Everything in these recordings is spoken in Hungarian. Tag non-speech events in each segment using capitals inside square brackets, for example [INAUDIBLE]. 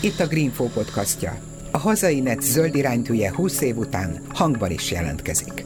Itt a Greenfo podcastja. A hazai net zöld iránytűje 20 év után hangban is jelentkezik.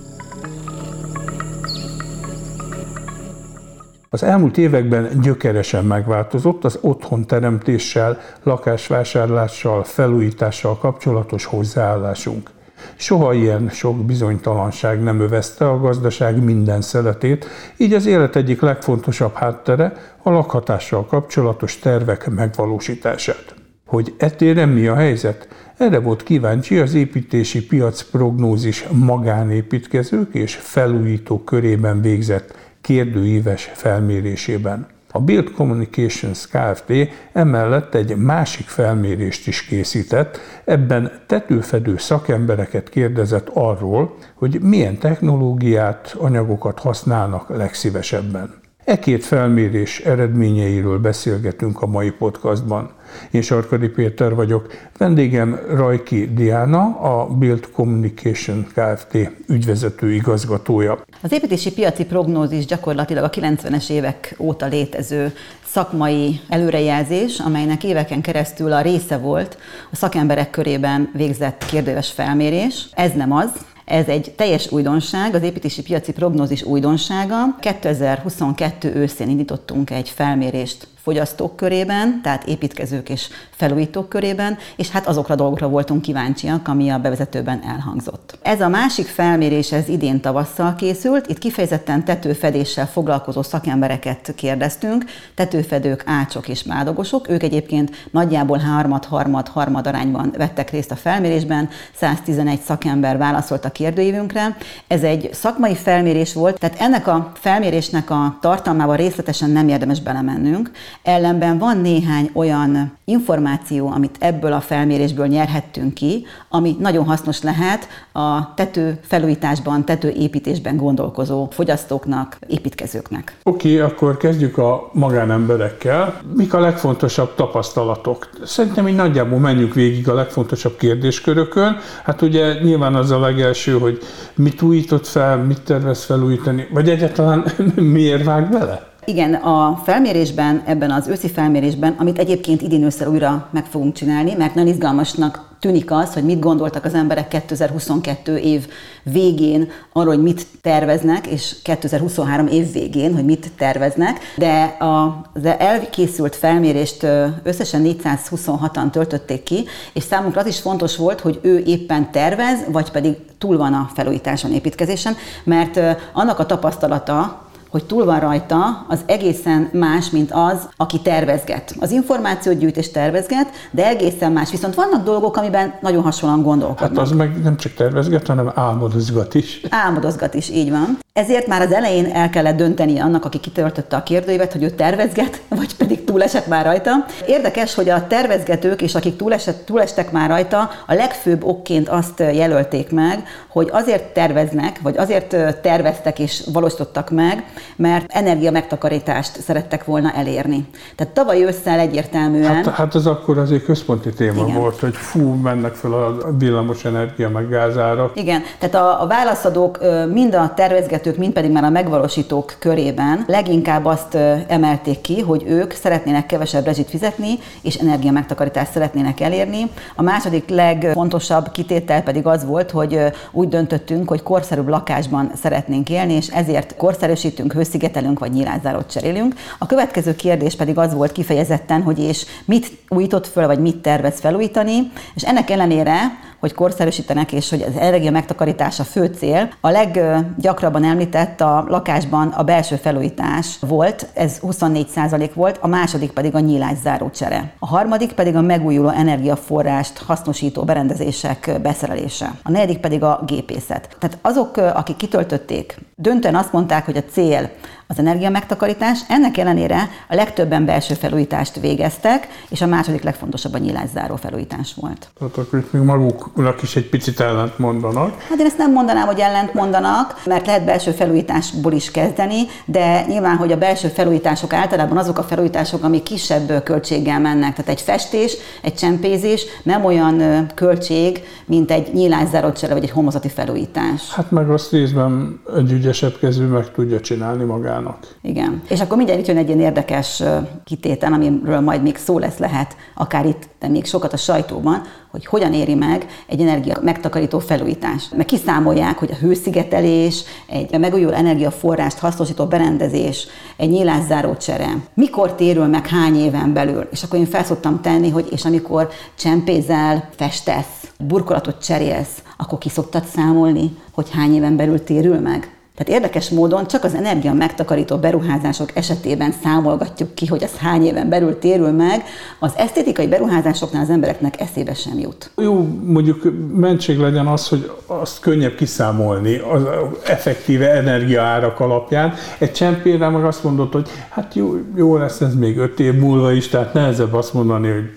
Az elmúlt években gyökeresen megváltozott az otthonteremtéssel, lakásvásárlással, felújítással kapcsolatos hozzáállásunk. Soha ilyen sok bizonytalanság nem övezte a gazdaság minden szeletét, így az élet egyik legfontosabb háttere a lakhatással kapcsolatos tervek megvalósítását. Hogy etéren mi a helyzet? Erre volt kíváncsi az építési piac prognózis magánépítkezők és felújítók körében végzett kérdőíves felmérésében. A Build Communications Kft. emellett egy másik felmérést is készített, ebben tetőfedő szakembereket kérdezett arról, hogy milyen technológiát, anyagokat használnak legszívesebben. E két felmérés eredményeiről beszélgetünk a mai podcastban. Én Sarkadi Péter vagyok, vendégem Rajki Diana, a Build Communication Kft. ügyvezető igazgatója. Az építési piaci prognózis gyakorlatilag a 90-es évek óta létező szakmai előrejelzés, amelynek éveken keresztül a része volt a szakemberek körében végzett kérdéves felmérés. Ez nem az, ez egy teljes újdonság, az építési piaci prognózis újdonsága. 2022 őszén indítottunk egy felmérést fogyasztók körében, tehát építkezők és felújítók körében, és hát azokra a dolgokra voltunk kíváncsiak, ami a bevezetőben elhangzott. Ez a másik felmérés, ez idén tavasszal készült, itt kifejezetten tetőfedéssel foglalkozó szakembereket kérdeztünk, tetőfedők, ácsok és mádogosok, ők egyébként nagyjából harmad-harmad-harmad arányban vettek részt a felmérésben, 111 szakember válaszolt a kérdőívünkre. Ez egy szakmai felmérés volt, tehát ennek a felmérésnek a tartalmával részletesen nem érdemes belemennünk, Ellenben van néhány olyan információ, amit ebből a felmérésből nyerhettünk ki, ami nagyon hasznos lehet a tető felújításban, tetőépítésben gondolkozó fogyasztóknak, építkezőknek. Oké, okay, akkor kezdjük a magánemberekkel. Mik a legfontosabb tapasztalatok? Szerintem így nagyjából menjünk végig a legfontosabb kérdéskörökön. Hát ugye nyilván az a legelső, hogy mit újított fel, mit tervez felújítani, vagy egyáltalán [LAUGHS] miért vág bele? Igen, a felmérésben, ebben az őszi felmérésben, amit egyébként idén ősszel újra meg fogunk csinálni, mert nagyon izgalmasnak tűnik az, hogy mit gondoltak az emberek 2022 év végén arról, hogy mit terveznek, és 2023 év végén, hogy mit terveznek, de az elkészült felmérést összesen 426-an töltötték ki, és számunkra az is fontos volt, hogy ő éppen tervez, vagy pedig túl van a felújításon, építkezésen, mert annak a tapasztalata, hogy túl van rajta, az egészen más, mint az, aki tervezget. Az információgyűjtés tervezget, de egészen más. Viszont vannak dolgok, amiben nagyon hasonlóan gondolkodnak. Hát az meg nem csak tervezget, hanem álmodozgat is. Álmodozgat is, így van. Ezért már az elején el kellett dönteni annak, aki kitöltötte a kérdőívet, hogy ő tervezget, [LAUGHS] vagy pedig túlesett már rajta. Érdekes, hogy a tervezgetők és akik túlesett, túlestek már rajta, a legfőbb okként azt jelölték meg, hogy azért terveznek, vagy azért terveztek és valósítottak meg, mert energia megtakarítást szerettek volna elérni. Tehát tavaly ősszel egyértelműen... Hát, hát ez akkor azért központi téma Igen. volt, hogy fú, mennek fel a villamos energia meg gázára. Igen, tehát a, a válaszadók mind a tervezgetők, mind pedig már a megvalósítók körében leginkább azt emelték ki, hogy ők szeretnének kevesebb rezsit fizetni, és energia megtakarítást szeretnének elérni. A második legfontosabb kitétel pedig az volt, hogy úgy döntöttünk, hogy korszerűbb lakásban szeretnénk élni, és ezért korszerűsítünk építünk, hőszigetelünk vagy nyílászárót cserélünk. A következő kérdés pedig az volt kifejezetten, hogy és mit újított föl, vagy mit tervez felújítani, és ennek ellenére hogy korszerűsítenek, és hogy az energia megtakarítása fő cél. A leggyakrabban említett a lakásban a belső felújítás volt, ez 24% volt, a második pedig a nyílászáró csere. A harmadik pedig a megújuló energiaforrást hasznosító berendezések beszerelése. A negyedik pedig a gépészet. Tehát azok, akik kitöltötték, döntően azt mondták, hogy a cél az energia megtakarítás. Ennek ellenére a legtöbben belső felújítást végeztek, és a második legfontosabb a nyílászáró felújítás volt. Tehát akkor itt még maguknak is egy picit ellent mondanak. Hát én ezt nem mondanám, hogy ellent mondanak, mert lehet belső felújításból is kezdeni, de nyilván, hogy a belső felújítások általában azok a felújítások, amik kisebb költséggel mennek. Tehát egy festés, egy csempézés nem olyan költség, mint egy nyílászáró vagy egy homozati felújítás. Hát meg azt részben egy ügyesebb kezű meg tudja csinálni magán energiának. Igen. És akkor mindjárt itt jön egy ilyen érdekes kitétel, amiről majd még szó lesz lehet, akár itt, de még sokat a sajtóban, hogy hogyan éri meg egy energia megtakarító felújítás. Mert kiszámolják, hogy a hőszigetelés, egy megújuló energiaforrást hasznosító berendezés, egy nyílászáró csere, mikor térül meg hány éven belül. És akkor én felszoktam tenni, hogy és amikor csempézel, festesz, burkolatot cserélsz, akkor ki szoktad számolni, hogy hány éven belül térül meg? Tehát érdekes módon csak az energia megtakarító beruházások esetében számolgatjuk ki, hogy ez hány éven belül térül meg, az esztétikai beruházásoknál az embereknek eszébe sem jut. Jó, mondjuk mentség legyen az, hogy azt könnyebb kiszámolni az effektíve energiaárak alapján. Egy csempére meg azt mondod, hogy hát jó, jó lesz ez még öt év múlva is, tehát nehezebb azt mondani, hogy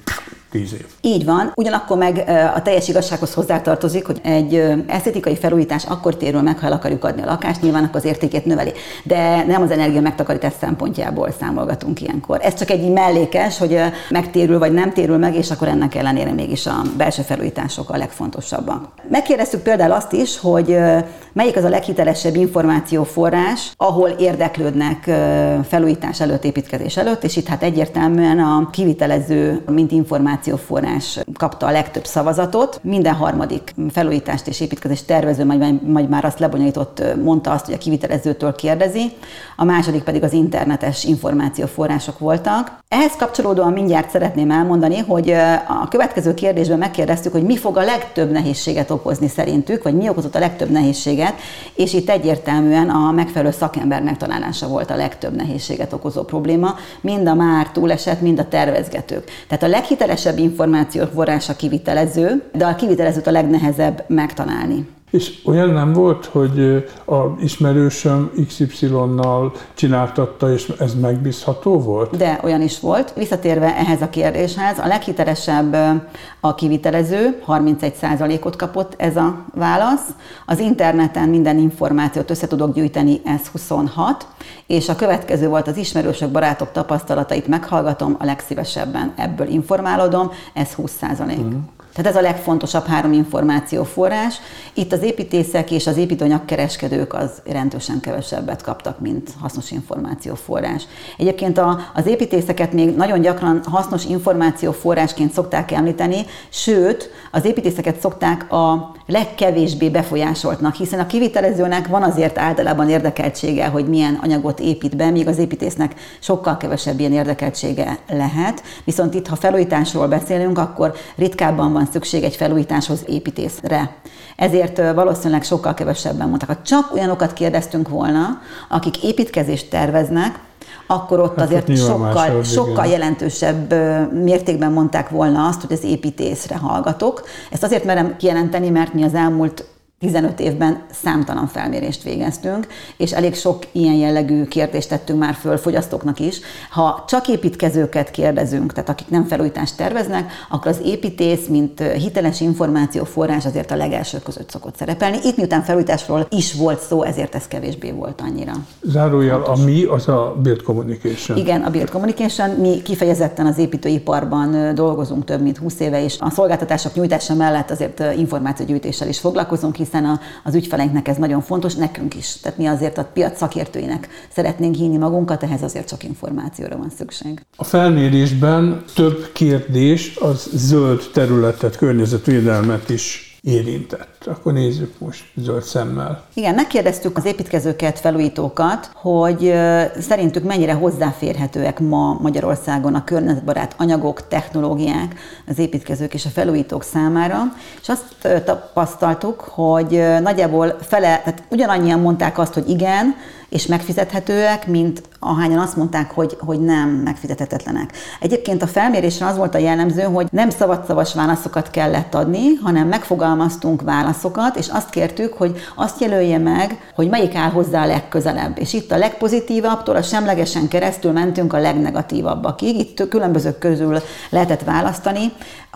tíz év. Így van, ugyanakkor meg a teljes igazsághoz hozzátartozik, hogy egy esztétikai felújítás akkor térül meg, ha el akarjuk adni a lakást, nyilván akkor az értékét növeli. De nem az energia megtakarítás szempontjából számolgatunk ilyenkor. Ez csak egy mellékes, hogy megtérül vagy nem térül meg, és akkor ennek ellenére mégis a belső felújítások a legfontosabbak. Megkérdeztük például azt is, hogy melyik az a leghitelesebb információforrás, ahol érdeklődnek felújítás előtt, építkezés előtt, és itt hát egyértelműen a kivitelező, mint információ információforrás kapta a legtöbb szavazatot. Minden harmadik felújítást és építkezést tervező, majd, majd már azt lebonyolított, mondta azt, hogy a kivitelezőtől kérdezi. A második pedig az internetes információforrások voltak. Ehhez kapcsolódóan mindjárt szeretném elmondani, hogy a következő kérdésben megkérdeztük, hogy mi fog a legtöbb nehézséget okozni szerintük, vagy mi okozott a legtöbb nehézséget, és itt egyértelműen a megfelelő szakember megtalálása volt a legtöbb nehézséget okozó probléma, mind a már túlesett, mind a tervezgetők. Tehát a leghitelesebb kevesebb információ forrása kivitelező, de a kivitelezőt a legnehezebb megtalálni. És olyan nem volt, hogy a ismerősöm XY-nal csináltatta, és ez megbízható volt? De olyan is volt. Visszatérve ehhez a kérdéshez, a leghitelesebb a kivitelező, 31%-ot kapott ez a válasz. Az interneten minden információt össze tudok gyűjteni, ez 26, és a következő volt az ismerősök, barátok tapasztalatait meghallgatom, a legszívesebben ebből informálodom, ez 20%. Mm. Tehát ez a legfontosabb három információforrás. Itt az építészek és az építőanyagkereskedők az rendősen kevesebbet kaptak, mint hasznos információforrás. Egyébként a, az építészeket még nagyon gyakran hasznos információforrásként szokták említeni, sőt, az építészeket szokták a legkevésbé befolyásoltnak, hiszen a kivitelezőnek van azért általában érdekeltsége, hogy milyen anyagot épít be, míg az építésznek sokkal kevesebb ilyen érdekeltsége lehet. Viszont itt, ha felújításról beszélünk, akkor ritkábban van szükség egy felújításhoz építészre. Ezért valószínűleg sokkal kevesebben mondtak. Ha csak olyanokat kérdeztünk volna, akik építkezést terveznek, akkor ott hát azért sokkal, sokkal jelentősebb mértékben mondták volna azt, hogy az építészre hallgatok. Ezt azért merem kijelenteni, mert mi az elmúlt 15 évben számtalan felmérést végeztünk, és elég sok ilyen jellegű kérdést tettünk már föl fogyasztóknak is. Ha csak építkezőket kérdezünk, tehát akik nem felújítást terveznek, akkor az építész, mint hiteles információforrás azért a legelső között szokott szerepelni. Itt miután felújításról is volt szó, ezért ez kevésbé volt annyira. Zárójel, a mi az a Build Communication. Igen, a Build Communication. Mi kifejezetten az építőiparban dolgozunk több mint 20 éve, és a szolgáltatások nyújtása mellett azért információgyűjtéssel is foglalkozunk, hiszen hiszen a, az ügyfeleinknek ez nagyon fontos, nekünk is. Tehát mi azért a piac szakértőinek szeretnénk hívni magunkat, ehhez azért csak információra van szükség. A felmérésben több kérdés az zöld területet, környezetvédelmet is érintett. Akkor nézzük most zöld szemmel. Igen, megkérdeztük az építkezőket, felújítókat, hogy szerintük mennyire hozzáférhetőek ma Magyarországon a környezetbarát anyagok, technológiák az építkezők és a felújítók számára, és azt tapasztaltuk, hogy nagyjából fele, tehát ugyanannyian mondták azt, hogy igen, és megfizethetőek, mint ahányan azt mondták, hogy, hogy nem megfizethetetlenek. Egyébként a felmérésre az volt a jellemző, hogy nem szabadszavas válaszokat kellett adni, hanem megfogalmaztunk válaszokat, és azt kértük, hogy azt jelölje meg, hogy melyik áll hozzá a legközelebb. És itt a legpozitívabbtól a semlegesen keresztül mentünk a legnegatívabbakig. Itt különbözők közül lehetett választani.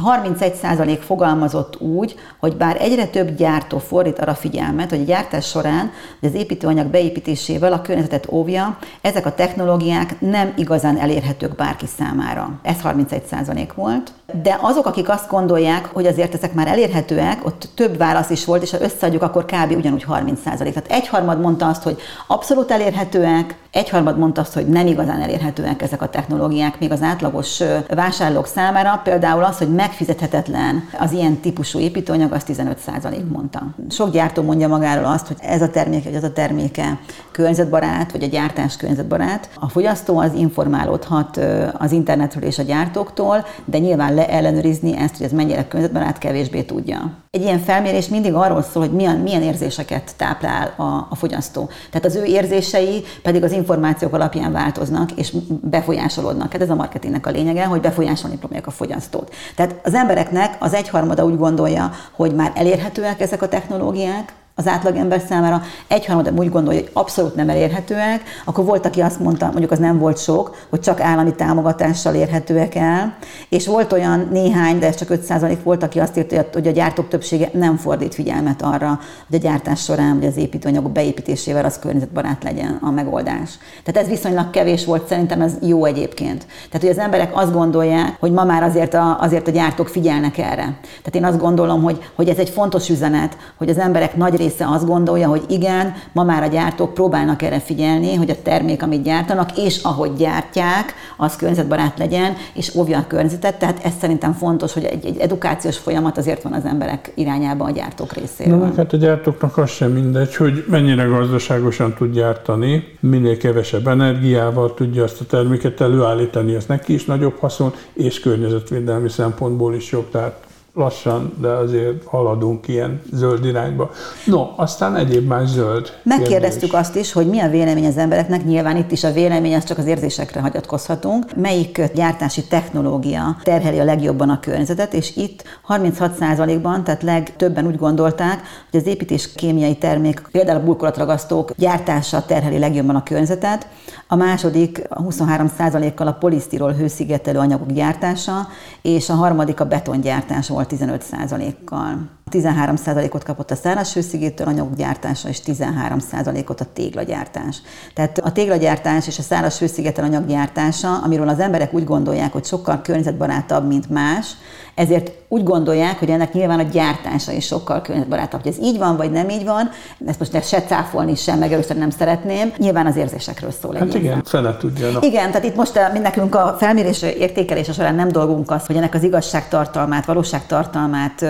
31% fogalmazott úgy, hogy bár egyre több gyártó fordít arra figyelmet, hogy a gyártás során az építőanyag beépítésével a környezetet óvja, ezek a technológiák nem igazán elérhetők bárki számára. Ez 31% volt. De azok, akik azt gondolják, hogy azért ezek már elérhetőek, ott több válasz is volt, és ha összeadjuk, akkor kb. ugyanúgy 30%. Tehát egyharmad mondta azt, hogy abszolút elérhetőek, egyharmad mondta azt, hogy nem igazán elérhetőek ezek a technológiák, még az átlagos vásárlók számára. Például az, hogy megfizethetetlen az ilyen típusú építőanyag, az 15% mondta. Sok gyártó mondja magáról azt, hogy ez a termék, vagy az a terméke környezetbarát, vagy a gyártás környezetbarát. A fogyasztó az informálódhat az internetről és a gyártóktól, de nyilván leellenőrizni ezt, hogy ez mennyire környezetbarát, kevésbé tudja. Egy ilyen felmérés mindig arról szól, hogy milyen, milyen érzéseket táplál a, a fogyasztó. Tehát az ő érzései pedig az információk alapján változnak és befolyásolódnak. Hát ez a marketingnek a lényege, hogy befolyásolni próbálják a fogyasztót. Tehát az embereknek az egyharmada úgy gondolja, hogy már elérhetőek ezek a technológiák, az átlagember számára, egyharmada úgy gondolja, hogy abszolút nem elérhetőek, akkor volt, aki azt mondta, mondjuk az nem volt sok, hogy csak állami támogatással érhetőek el, és volt olyan néhány, de ez csak 5% volt, aki azt írta, hogy a gyártók többsége nem fordít figyelmet arra, hogy a gyártás során, hogy az építőanyagok beépítésével az környezetbarát legyen a megoldás. Tehát ez viszonylag kevés volt, szerintem ez jó egyébként. Tehát, hogy az emberek azt gondolják, hogy ma már azért a, azért a gyártók figyelnek erre. Tehát én azt gondolom, hogy, hogy ez egy fontos üzenet, hogy az emberek nagy része azt gondolja, hogy igen, ma már a gyártók próbálnak erre figyelni, hogy a termék, amit gyártanak, és ahogy gyártják, az környezetbarát legyen, és óvja a környezetet. Tehát ez szerintem fontos, hogy egy, egy edukációs folyamat azért van az emberek irányába a gyártók részéről. Na, hát a gyártóknak az sem mindegy, hogy mennyire gazdaságosan tud gyártani, minél kevesebb energiával tudja azt a terméket előállítani, az neki is nagyobb haszon, és környezetvédelmi szempontból is jobb. Tehát lassan, de azért haladunk ilyen zöld irányba. No, aztán egyéb más zöld. Megkérdeztük kérdés. azt is, hogy mi a vélemény az embereknek, nyilván itt is a vélemény, az csak az érzésekre hagyatkozhatunk. Melyik gyártási technológia terheli a legjobban a környezetet, és itt 36%-ban, tehát legtöbben úgy gondolták, hogy az építés kémiai termék, például a burkolatragasztók gyártása terheli legjobban a környezetet, a második 23%-kal a polisztirol hőszigetelő anyagok gyártása, és a harmadik a betongyártás volt 15%-kal. 13%-ot kapott a szárazhőszigítő anyagok gyártása, és 13%-ot a téglagyártás. Tehát a téglagyártás és a szárazhőszigetel anyag gyártása, amiről az emberek úgy gondolják, hogy sokkal környezetbarátabb, mint más, ezért úgy gondolják, hogy ennek nyilván a gyártása is sokkal környezetbarátabb. Hogy ez így van, vagy nem így van, ezt most se cáfolni, sem megerősíteni nem szeretném. Nyilván az érzésekről szól egy Hát igen, fele tudja. Igen, tehát itt most eh, mi nekünk a felmérés értékelése során nem dolgunk az, hogy ennek az igazságtartalmát, valóságtartalmát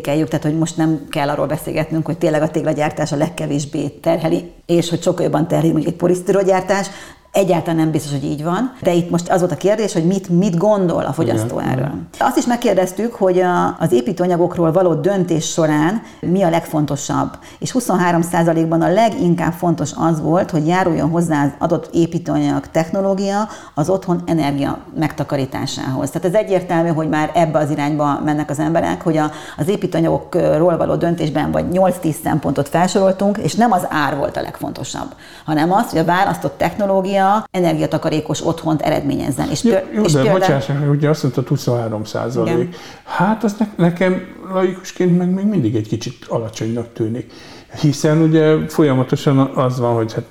értékeljük, tehát hogy most nem kell arról beszélgetnünk, hogy tényleg a téglagyártás a legkevésbé terheli, és hogy sokkal jobban terheli mondjuk egy polisztirogyártás, Egyáltalán nem biztos, hogy így van, de itt most az volt a kérdés, hogy mit, mit gondol a fogyasztó Igen. erről. Azt is megkérdeztük, hogy a, az építőanyagokról való döntés során mi a legfontosabb, és 23%-ban a leginkább fontos az volt, hogy járuljon hozzá az adott építőanyag technológia az otthon energia megtakarításához. Tehát ez egyértelmű, hogy már ebbe az irányba mennek az emberek, hogy a, az építőanyagokról való döntésben vagy 8-10 szempontot felsoroltunk, és nem az ár volt a legfontosabb, hanem az, hogy a választott technológia energia, energiatakarékos otthont eredményezzen. És jó, jó és de például... bocsássak, ugye azt mondta 23 százalék. Hát az ne, nekem laikusként meg még mindig egy kicsit alacsonynak tűnik hiszen ugye folyamatosan az van, hogy hát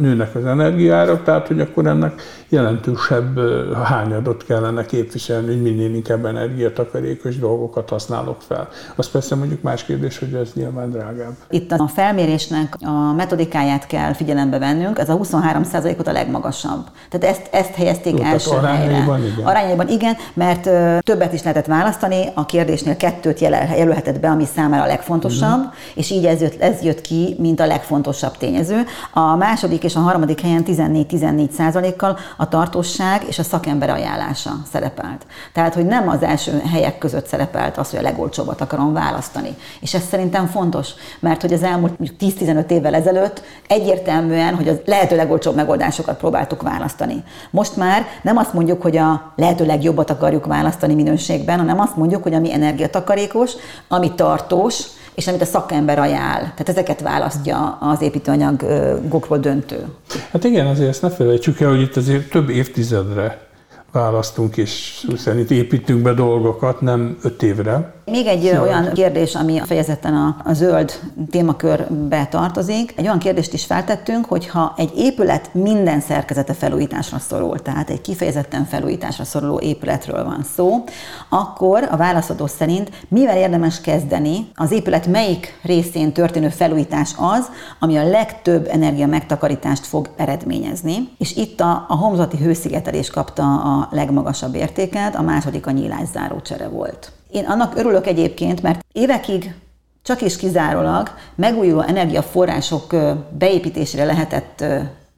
nőnek az energiárak, tehát hogy akkor ennek jelentősebb hányadot kellene képviselni, hogy minél inkább energiatakarékos dolgokat használok fel. Az persze mondjuk más kérdés, hogy ez nyilván drágább. Itt a felmérésnek a metodikáját kell figyelembe vennünk, ez a 23%-ot a legmagasabb. Tehát ezt, ezt helyezték Jó, első arányaiban helyre. Igen. Arányaiban igen, mert többet is lehetett választani, a kérdésnél kettőt jelölhetett be, ami számára a legfontosabb, uh-huh. és így ez jött, ez jött ki, mint a legfontosabb tényező. A második és a harmadik helyen 14-14 százalékkal a tartóság és a szakember ajánlása szerepelt. Tehát, hogy nem az első helyek között szerepelt az, hogy a legolcsóbbat akarom választani. És ez szerintem fontos, mert hogy az elmúlt 10-15 évvel ezelőtt egyértelműen, hogy a lehető legolcsóbb megoldásokat próbáltuk választani. Most már nem azt mondjuk, hogy a lehető legjobbat akarjuk választani minőségben, hanem azt mondjuk, hogy ami energiatakarékos, ami tartós, és amit a szakember ajánl. Tehát ezeket választja az építőanyagokról döntő. Hát igen, azért ezt ne felejtsük el, hogy itt azért több évtizedre választunk, és szerint építünk be dolgokat, nem öt évre. Még egy Szia. olyan kérdés, ami fejezetten a, a zöld témakörbe tartozik. Egy olyan kérdést is feltettünk, hogy ha egy épület minden szerkezete felújításra szorul, tehát egy kifejezetten felújításra szoruló épületről van szó, akkor a válaszadó szerint mivel érdemes kezdeni, az épület melyik részén történő felújítás az, ami a legtöbb energia megtakarítást fog eredményezni. És itt a, a homzati hőszigetelés kapta a legmagasabb értéket, a második a nyílászáró csere volt. Én annak örülök egyébként, mert évekig csak is kizárólag megújuló energiaforrások beépítésére lehetett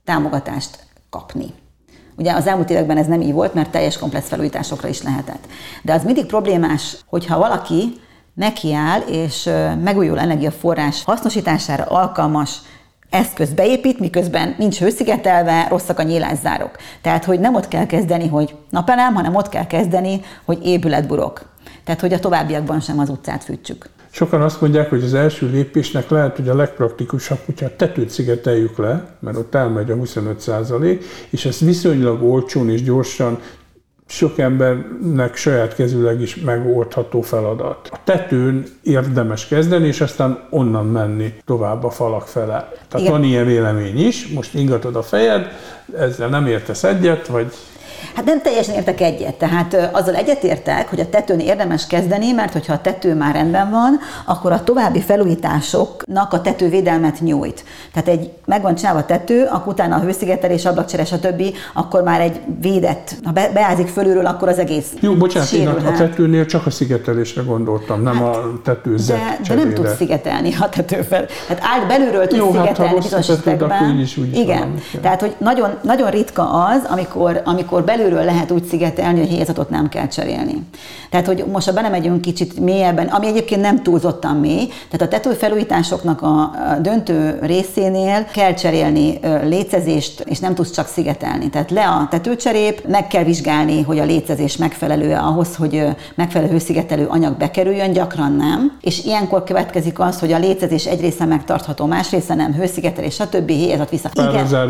támogatást kapni. Ugye az elmúlt években ez nem így volt, mert teljes komplex felújításokra is lehetett. De az mindig problémás, hogyha valaki nekiáll és megújuló energiaforrás hasznosítására alkalmas eszköz beépít, miközben nincs hőszigetelve, rosszak a nyílászárok. Tehát, hogy nem ott kell kezdeni, hogy napelem, hanem ott kell kezdeni, hogy épületburok. Tehát, hogy a továbbiakban sem az utcát fűtsük. Sokan azt mondják, hogy az első lépésnek lehet, hogy a legpraktikusabb, hogyha a tetőt szigeteljük le, mert ott elmegy a 25 százalék, és ezt viszonylag olcsón és gyorsan sok embernek saját kezűleg is megoldható feladat. A tetőn érdemes kezdeni, és aztán onnan menni tovább a falak fele. Tehát Igen. van ilyen vélemény is, most ingatod a fejed, ezzel nem értesz egyet, vagy Hát nem teljesen értek egyet. Tehát azzal egyetértek, hogy a tetőn érdemes kezdeni, mert hogyha a tető már rendben van, akkor a további felújításoknak a tetővédelmet nyújt. Tehát egy megvan csinálva a tető, akkor utána a hőszigetelés, ablakcsere, stb., akkor már egy védett, ha be, beázik fölülről, akkor az egész Jó, bocsánat, én a, a tetőnél csak a szigetelésre gondoltam, nem hát, a tető de, de nem tudsz szigetelni a tető fel. Tehát áll belülről tudsz Jó, hát, szigetelni hát, bizonyos esetekben. Igen, van, tehát hogy nagyon, nagyon ritka az, amikor, amikor belülről lehet úgy szigetelni, hogy hézatot nem kell cserélni. Tehát, hogy most ha belemegyünk kicsit mélyebben, ami egyébként nem túlzottan mély, tehát a tetőfelújításoknak a döntő részénél kell cserélni lécezést, és nem tudsz csak szigetelni. Tehát le a tetőcserép, meg kell vizsgálni, hogy a lécezés megfelelő ahhoz, hogy megfelelő hőszigetelő anyag bekerüljön, gyakran nem. És ilyenkor következik az, hogy a lécezés egy része megtartható, más része nem, hőszigetelés, stb. hézat vissza.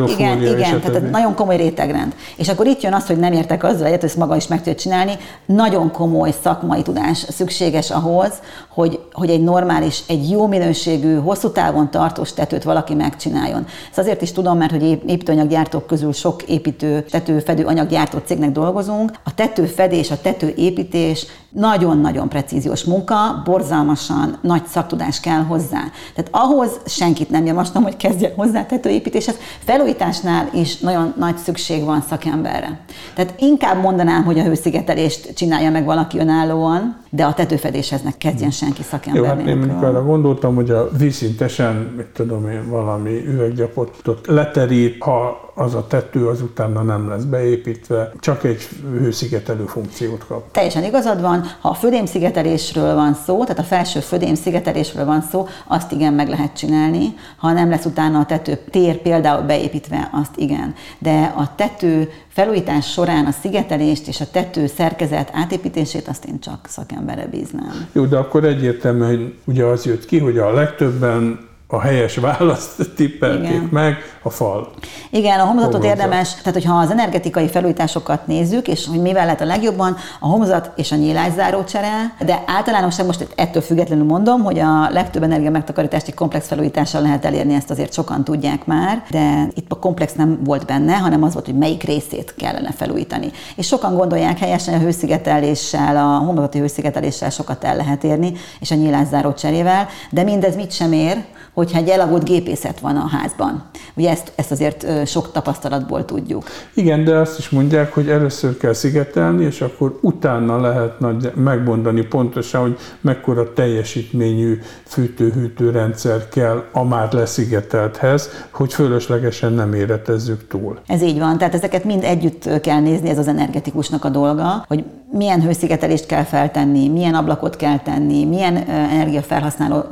Igen, igen, igen, tehát nagyon komoly rétegrend. És akkor itt jön az, hogy nem értek azzal egyet, hogy ezt maga is meg tudja csinálni. Nagyon komoly szakmai tudás szükséges ahhoz, hogy, hogy egy normális, egy jó minőségű, hosszú távon tartós tetőt valaki megcsináljon. Ezt azért is tudom, mert hogy építőanyaggyártók közül sok építő, tetőfedő anyaggyártó cégnek dolgozunk. A tetőfedés, a tetőépítés nagyon-nagyon precíziós munka, borzalmasan nagy szaktudás kell hozzá. Tehát ahhoz senkit nem javaslom, hogy kezdjen hozzá tetőépítéshez. Felújításnál is nagyon nagy szükség van szakemberre. Tehát inkább mondanám, hogy a hőszigetelést csinálja meg valaki önállóan, de a tetőfedéshez ne kezdjen senki szakember Jó, hát én mondjuk arra gondoltam, hogy a vízszintesen, mit tudom én, valami üveggyapotot leterít, ha az a tető az utána nem lesz beépítve, csak egy hőszigetelő funkciót kap. Teljesen igazad van, ha a födémszigetelésről van szó, tehát a felső födémszigetelésről van szó, azt igen meg lehet csinálni. Ha nem lesz utána a tető tér például beépítve, azt igen. De a tető felújítás során a szigetelést és a tető szerkezet átépítését azt én csak szakemberre bíznám. Jó, de akkor egyértelműen ugye az jött ki, hogy a legtöbben a helyes választ tippelték Igen. meg, a fal. Igen, a homozatot érdemes, tehát hogyha az energetikai felújításokat nézzük, és hogy mivel lehet a legjobban, a homozat és a nyílászáró csere, de általánosan most ettől függetlenül mondom, hogy a legtöbb energia megtakarítást egy komplex felújítással lehet elérni, ezt azért sokan tudják már, de itt a komplex nem volt benne, hanem az volt, hogy melyik részét kellene felújítani. És sokan gondolják helyesen, a hőszigeteléssel, a homozati hőszigeteléssel sokat el lehet érni, és a nyílászáró cserével, de mindez mit sem ér, hogyha egy elavult gépészet van a házban. Ugye ezt, ezt azért sok tapasztalatból tudjuk. Igen, de azt is mondják, hogy először kell szigetelni, és akkor utána lehet nagy, megmondani pontosan, hogy mekkora teljesítményű fűtő-hűtő rendszer kell a már leszigetelthez, hogy fölöslegesen nem éretezzük túl. Ez így van, tehát ezeket mind együtt kell nézni, ez az energetikusnak a dolga, hogy milyen hőszigetelést kell feltenni, milyen ablakot kell tenni, milyen energiafelhasználó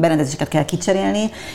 berendezéseket kell kicserélni,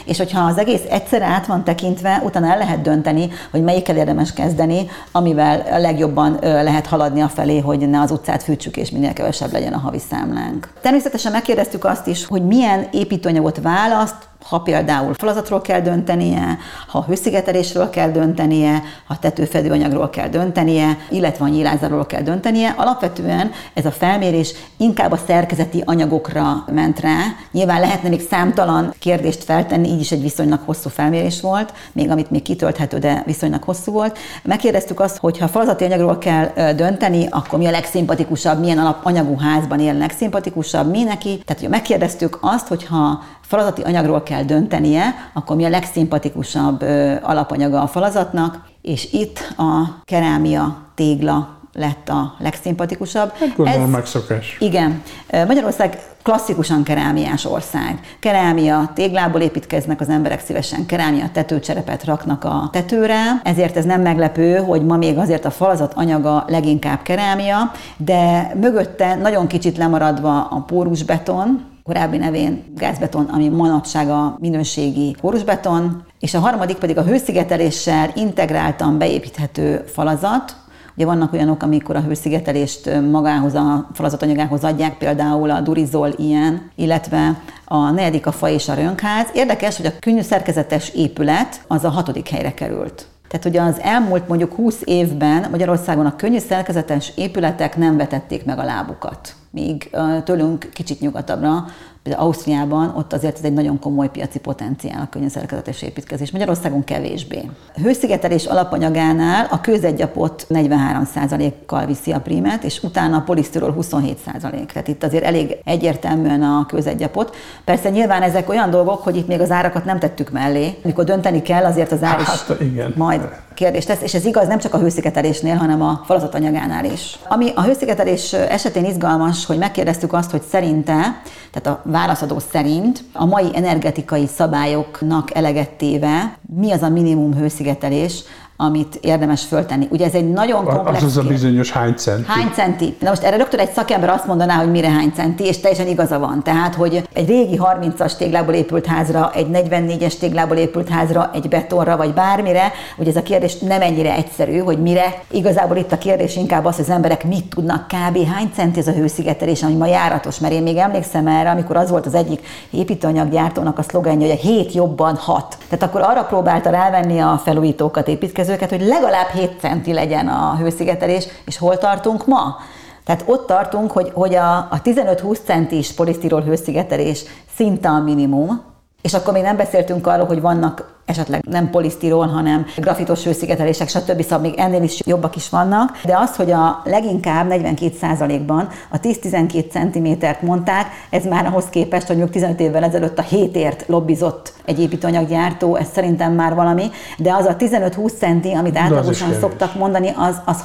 és hogyha az egész egyszer át van tekintve, utána el lehet dönteni, hogy melyikkel érdemes kezdeni, amivel legjobban lehet haladni a felé, hogy ne az utcát fűtsük, és minél kevesebb legyen a havi számlánk. Természetesen megkérdeztük azt is, hogy milyen építőanyagot választ, ha például falazatról kell döntenie, ha hőszigetelésről kell döntenie, ha tetőfedőanyagról kell döntenie, illetve a nyílázáról kell döntenie. Alapvetően ez a felmérés inkább a szerkezeti anyagokra ment rá. Nyilván lehetne még számtalan kérdést feltenni, így is egy viszonylag hosszú felmérés volt, még amit még kitölthető, de viszonylag hosszú volt. Megkérdeztük azt, hogy ha falazati anyagról kell dönteni, akkor mi a legszimpatikusabb, milyen alapanyagú házban él legszimpatikusabb, mi neki. Tehát, hogy megkérdeztük azt, hogy ha falazati anyagról kell döntenie, akkor mi a legszimpatikusabb alapanyaga a falazatnak, és itt a kerámia tégla lett a legszimpatikusabb. Hát gondolom Ez, megszokás. Igen. Magyarország klasszikusan kerámiás ország. Kerámia téglából építkeznek az emberek szívesen, kerámia tetőcserepet raknak a tetőre, ezért ez nem meglepő, hogy ma még azért a falazat anyaga leginkább kerámia, de mögötte nagyon kicsit lemaradva a pórusbeton, korábbi nevén gázbeton, ami manapság a minőségi kórusbeton, és a harmadik pedig a hőszigeteléssel integráltan beépíthető falazat, Ugye vannak olyanok, amikor a hőszigetelést magához, a falazatanyagához adják, például a Durizol ilyen, illetve a negyedik a fa és a rönkház. Érdekes, hogy a könnyű szerkezetes épület az a hatodik helyre került. Tehát ugye az elmúlt mondjuk 20 évben Magyarországon a könnyű szerkezetes épületek nem vetették meg a lábukat míg tőlünk kicsit nyugatabbra, például Ausztriában, ott azért ez egy nagyon komoly piaci potenciál a könnyűszerkezetes építkezés. Magyarországon kevésbé. A hőszigetelés alapanyagánál a kőzetgyapot 43%-kal viszi a prímet, és utána a polisztirol 27%. Tehát itt azért elég egyértelműen a kőzetgyapot. Persze nyilván ezek olyan dolgok, hogy itt még az árakat nem tettük mellé. Amikor dönteni kell, azért az ár is hát, igen. majd kérdést tesz, és ez igaz nem csak a hőszigetelésnél, hanem a falazatanyagánál is. Ami a hőszigetelés esetén izgalmas, hogy megkérdeztük azt, hogy szerinte, tehát a válaszadó szerint a mai energetikai szabályoknak eleget téve mi az a minimum hőszigetelés, amit érdemes föltenni. Ugye ez egy nagyon komplex Az az a bizonyos hány centi. Hány centi. Na most erre rögtön egy szakember azt mondaná, hogy mire hány centi, és teljesen igaza van. Tehát, hogy egy régi 30-as téglából épült házra, egy 44-es téglából épült házra, egy betonra, vagy bármire, ugye ez a kérdés nem ennyire egyszerű, hogy mire. Igazából itt a kérdés inkább az, hogy az emberek mit tudnak kb. hány centi ez a hőszigetelés, ami ma járatos, mert én még emlékszem erre, amikor az volt az egyik építőanyaggyártónak a szlogenje, hogy a hét jobban hat. Tehát akkor arra próbálta rávenni a felújítókat, építkező eszközöket, hogy legalább 7 centi legyen a hőszigetelés, és hol tartunk ma? Tehát ott tartunk, hogy, hogy a, a 15-20 centis polisztirol hőszigetelés szinte a minimum, és akkor még nem beszéltünk arról, hogy vannak esetleg nem polisztirol, hanem grafitos hőszigetelések, stb. Szóval még ennél is jobbak is vannak. De az, hogy a leginkább 42%-ban a 10-12 cm-t mondták, ez már ahhoz képest, hogy mondjuk 15 évvel ezelőtt a 7ért lobbizott egy építőanyaggyártó, ez szerintem már valami, de az a 15-20 centi, amit átlagosan szoktak mondani, az, az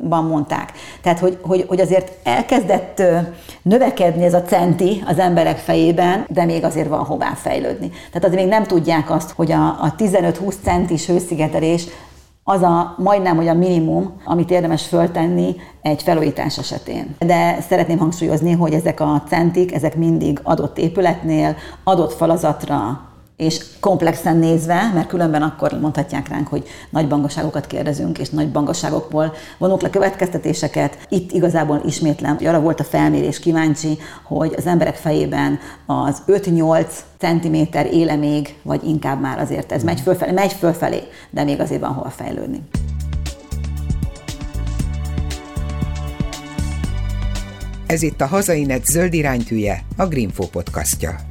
36%-ban mondták. Tehát, hogy, hogy, hogy azért elkezdett növekedni ez a centi az emberek fejében, de még azért van hová fejlődni. Tehát azért még nem tudják azt, hogy a, a 15-20 centis hőszigetelés az a majdnem, hogy a minimum, amit érdemes föltenni egy felújítás esetén. De szeretném hangsúlyozni, hogy ezek a centik, ezek mindig adott épületnél, adott falazatra és komplexen nézve, mert különben akkor mondhatják ránk, hogy nagy bangaságokat kérdezünk, és nagy bangaságokból vonunk le következtetéseket. Itt igazából ismétlem, hogy arra volt a felmérés kíváncsi, hogy az emberek fejében az 5-8 cm éle még, vagy inkább már azért ez megy fölfelé, megy fölfelé, de még azért van hova fejlődni. Ez itt a Hazainet zöld iránytűje, a Greenfo podcastja.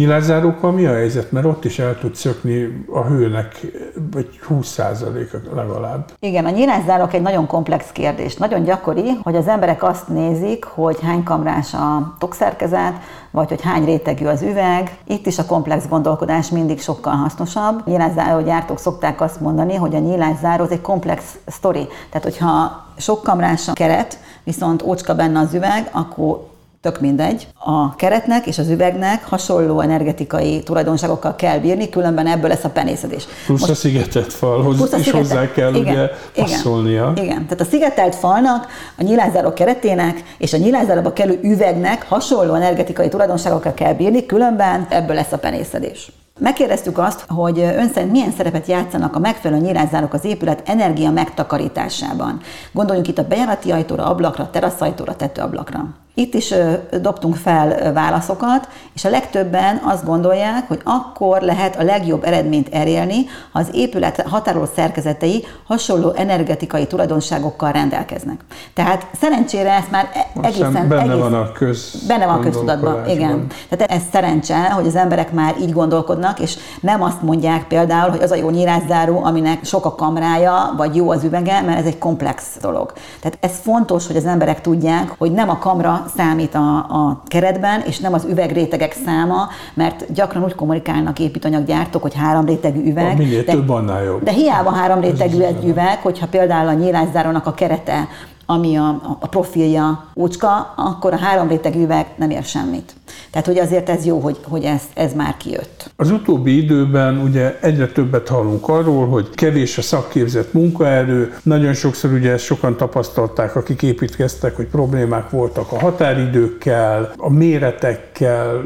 Nyilázárókkal mi a helyzet? Mert ott is el tud szökni a hőnek vagy 20%-a legalább. Igen, a nyilázárók egy nagyon komplex kérdés. Nagyon gyakori, hogy az emberek azt nézik, hogy hány kamrás a tokszerkezet, vagy hogy hány rétegű az üveg. Itt is a komplex gondolkodás mindig sokkal hasznosabb. Nyílászáró gyártók szokták azt mondani, hogy a nyilászáró egy komplex sztori. Tehát, hogyha sok kamrás a keret, viszont ócska benne az üveg, akkor tök mindegy. A keretnek és az üvegnek hasonló energetikai tulajdonságokkal kell bírni, különben ebből lesz a penészedés. Plusz Most, a szigetelt falhoz plusz a is szigetelt, hozzá kell igen, ugye passzolnia. Igen, igen, tehát a szigetelt falnak, a nyilázáró keretének és a nyilázáróba kerülő üvegnek hasonló energetikai tulajdonságokkal kell bírni, különben ebből lesz a penészedés. Megkérdeztük azt, hogy ön szerint milyen szerepet játszanak a megfelelő nyilázzárok az épület energia megtakarításában. Gondoljunk itt a bejárati ajtóra, ablakra, teraszajtóra, tetőablakra. Itt is dobtunk fel válaszokat, és a legtöbben azt gondolják, hogy akkor lehet a legjobb eredményt elérni, ha az épület határoló szerkezetei hasonló energetikai tulajdonságokkal rendelkeznek. Tehát szerencsére ezt már e- egészen... Benne egész, van a köz Benne van a köztudatban, igen. Tehát ez szerencse, hogy az emberek már így gondolkodnak, és nem azt mondják például, hogy az a jó nyílászáró, aminek sok a kamrája, vagy jó az üvege, mert ez egy komplex dolog. Tehát ez fontos, hogy az emberek tudják, hogy nem a kamra számít a, a keretben, és nem az üvegrétegek száma, mert gyakran úgy kommunikálnak építanyaggyártók, hogy három rétegű üveg. Minél de, több, annál jobb. De hiába három rétegű egy üveg, hogyha például a nyílászárónak a kerete ami a, a profilja úcska, akkor a három réteg üveg nem ér semmit. Tehát, hogy azért ez jó, hogy, hogy ez, ez már kijött. Az utóbbi időben ugye egyre többet hallunk arról, hogy kevés a szakképzett munkaerő. Nagyon sokszor ugye ezt sokan tapasztalták, akik építkeztek, hogy problémák voltak a határidőkkel, a méretekkel,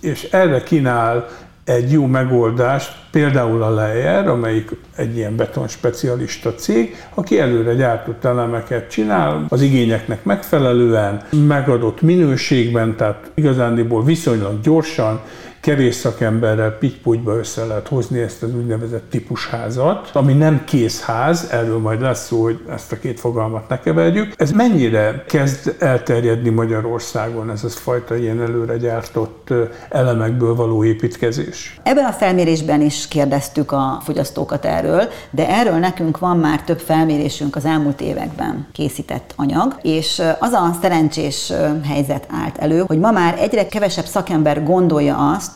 és erre kínál egy jó megoldást, például a Leyer, amelyik egy ilyen beton specialista cég, aki előre gyártott elemeket csinál, az igényeknek megfelelően, megadott minőségben, tehát igazándiból viszonylag gyorsan, kevés szakemberrel pitty össze lehet hozni ezt az úgynevezett típusházat, ami nem készház, erről majd lesz szó, hogy ezt a két fogalmat ne keverjük. Ez mennyire kezd elterjedni Magyarországon ez a fajta ilyen előre gyártott elemekből való építkezés? Ebben a felmérésben is kérdeztük a fogyasztókat erről, de erről nekünk van már több felmérésünk az elmúlt években készített anyag, és az a szerencsés helyzet állt elő, hogy ma már egyre kevesebb szakember gondolja azt,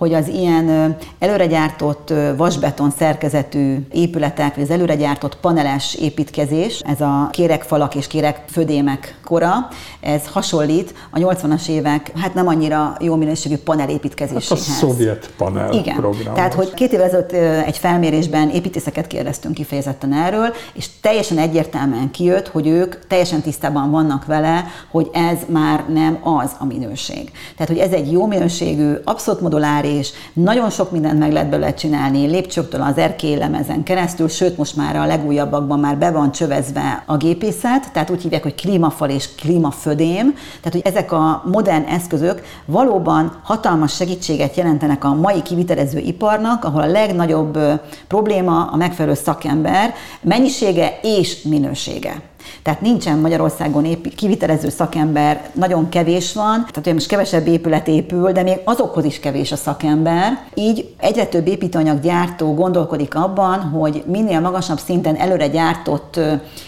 hogy az ilyen előregyártott vasbeton szerkezetű épületek, vagy az előregyártott paneles építkezés, ez a kérekfalak és kérekfödémek kora, ez hasonlít a 80-as évek, hát nem annyira jó minőségű panelépítkezéséhez. Hát a szovjet panel Igen. program. Tehát, hogy két évvel ezelőtt egy felmérésben építészeket kérdeztünk kifejezetten erről, és teljesen egyértelműen kijött, hogy ők teljesen tisztában vannak vele, hogy ez már nem az a minőség. Tehát, hogy ez egy jó minőségű, abszolút moduláris, és nagyon sok mindent meg lehet belőle csinálni, lépcsőktől az erkélemezen keresztül, sőt most már a legújabbakban már be van csövezve a gépészet, tehát úgy hívják, hogy klímafal és klímafödém, tehát hogy ezek a modern eszközök valóban hatalmas segítséget jelentenek a mai kivitelező iparnak, ahol a legnagyobb probléma a megfelelő szakember mennyisége és minősége. Tehát nincsen Magyarországon épp kivitelező szakember, nagyon kevés van, tehát most kevesebb épület épül, de még azokhoz is kevés a szakember. Így egyre több építőanyaggyártó gondolkodik abban, hogy minél magasabb szinten előre gyártott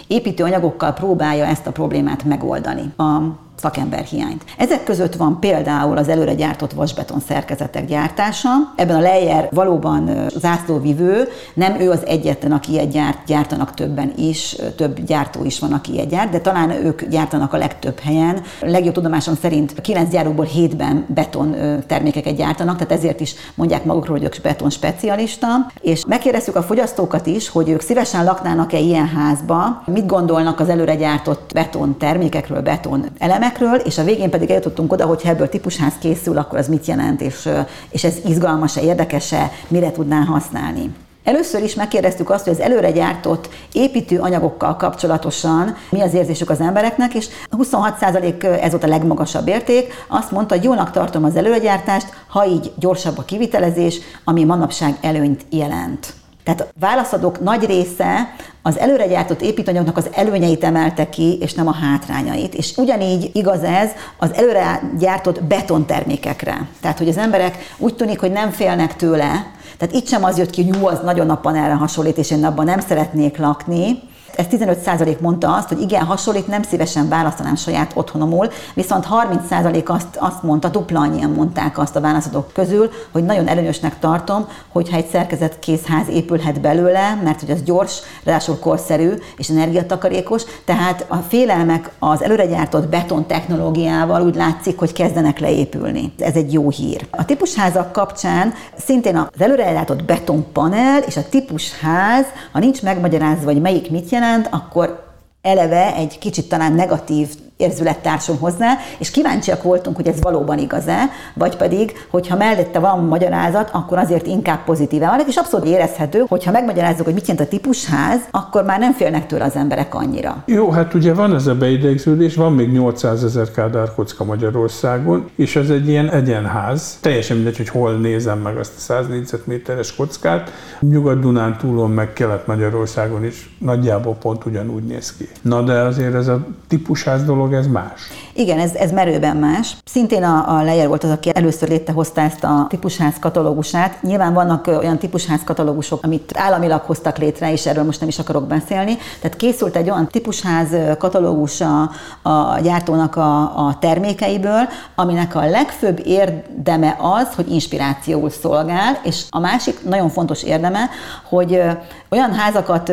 építőanyagokkal próbálja ezt a problémát megoldani. A szakemberhiányt. Ezek között van például az előre gyártott vasbeton szerkezetek gyártása. Ebben a Leyer valóban zászlóvivő, nem ő az egyetlen, aki ilyet gyárt, gyártanak többen is, több gyártó is van, aki ilyet gyárt, de talán ők gyártanak a legtöbb helyen. A legjobb tudomásom szerint 9 gyáróból 7-ben beton termékeket gyártanak, tehát ezért is mondják magukról, hogy ők beton specialista. És megkérdeztük a fogyasztókat is, hogy ők szívesen laknának-e ilyen házba, mit gondolnak az előre gyártott beton termékekről, beton elemek, elemekről, és a végén pedig eljutottunk oda, hogy ha ebből típusház készül, akkor az mit jelent, és, és ez izgalmas-e, érdekes-e, mire tudná használni. Először is megkérdeztük azt, hogy az előre gyártott építőanyagokkal kapcsolatosan mi az érzésük az embereknek, és 26% ez volt a legmagasabb érték, azt mondta, hogy jónak tartom az előregyártást, ha így gyorsabb a kivitelezés, ami manapság előnyt jelent. Tehát a válaszadók nagy része az előre gyártott építőanyagnak az előnyeit emelte ki, és nem a hátrányait. És ugyanígy igaz ez az előre gyártott betontermékekre. Tehát, hogy az emberek úgy tűnik, hogy nem félnek tőle, tehát itt sem az jött ki, hogy jó, az nagyon a panelre hasonlít, és én abban nem szeretnék lakni, ez 15% mondta azt, hogy igen, hasonlít, nem szívesen választanám saját otthonomul, viszont 30% azt, azt mondta, dupla annyian mondták azt a válaszadók közül, hogy nagyon előnyösnek tartom, hogyha egy szerkezet készház épülhet belőle, mert hogy az gyors, ráadásul korszerű és energiatakarékos, tehát a félelmek az előregyártott beton technológiával úgy látszik, hogy kezdenek leépülni. Ez egy jó hír. A típusházak kapcsán szintén az előregyártott betonpanel és a típusház, ha nincs megmagyarázva, hogy melyik mit jelent, jelent, akkor eleve egy kicsit talán negatív érzülettársunk hozzá, és kíváncsiak voltunk, hogy ez valóban igaz-e, vagy pedig, hogyha mellette van magyarázat, akkor azért inkább pozitíve van, és abszolút érezhető, hogyha megmagyarázzuk, hogy mit jelent a típusház, akkor már nem félnek tőle az emberek annyira. Jó, hát ugye van ez a beidegződés, van még 800 ezer kádárkocka Magyarországon, és ez egy ilyen egyenház. Teljesen mindegy, hogy hol nézem meg azt a 100 négyzetméteres kockát. Nyugat-Dunán túlon, meg Kelet-Magyarországon is nagyjából pont ugyanúgy néz ki. Na de azért ez a típusház dolog, ez más. Igen, ez, ez merőben más. Szintén a, a Lejer volt az, aki először létrehozta ezt a típusház katalógusát. Nyilván vannak olyan típusház katalógusok, amit államilag hoztak létre, és erről most nem is akarok beszélni. Tehát készült egy olyan típusház katalógus a, a gyártónak a, a termékeiből, aminek a legfőbb érdeme az, hogy inspirációul szolgál, és a másik nagyon fontos érdeme, hogy olyan házakat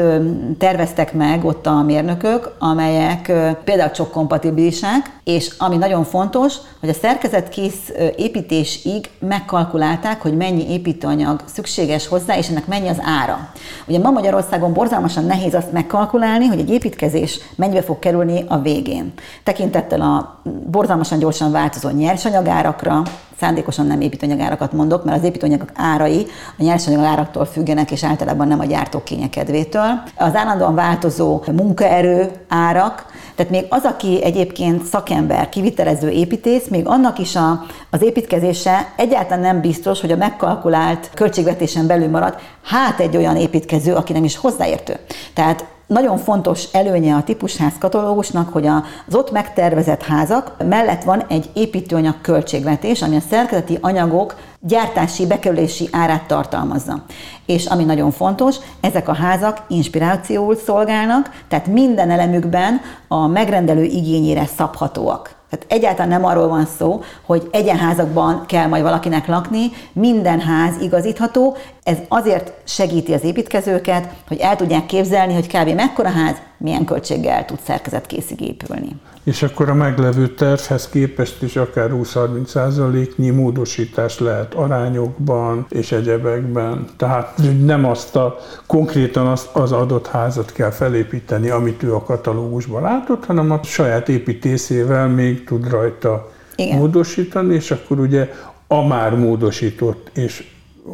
terveztek meg ott a mérnökök, amelyek például csak kompatibilisek, és ami nagyon fontos, hogy a szerkezetkész építésig megkalkulálták, hogy mennyi építőanyag szükséges hozzá, és ennek mennyi az ára. Ugye ma Magyarországon borzalmasan nehéz azt megkalkulálni, hogy egy építkezés mennyibe fog kerülni a végén. Tekintettel a borzalmasan gyorsan változó nyersanyagárakra, szándékosan nem építőanyagárakat mondok, mert az építőanyagok árai a nyersanyagáraktól függenek, és általában nem a gyártók kényekedvétől. Az állandóan változó munkaerő árak, tehát még az, aki egyébként szakember, kivitelező építész, még annak is a, az építkezése egyáltalán nem biztos, hogy a megkalkulált költségvetésen belül marad, hát egy olyan építkező, aki nem is hozzáértő. Tehát nagyon fontos előnye a típusház katalógusnak, hogy az ott megtervezett házak mellett van egy építőanyag költségvetés, ami a szerkezeti anyagok gyártási, bekerülési árát tartalmazza. És ami nagyon fontos, ezek a házak inspirációul szolgálnak, tehát minden elemükben a megrendelő igényére szabhatóak. Tehát egyáltalán nem arról van szó, hogy egyenházakban kell majd valakinek lakni, minden ház igazítható, ez azért segíti az építkezőket, hogy el tudják képzelni, hogy kb. mekkora ház, milyen költséggel tud szerkezetkészig épülni. És akkor a meglevő tervhez képest is akár 20-30%-nyi módosítás lehet arányokban és egyebekben. Tehát nem azt a konkrétan az, az adott házat kell felépíteni, amit ő a katalógusban látott, hanem a saját építészével még tud rajta Igen. módosítani, és akkor ugye a már módosított és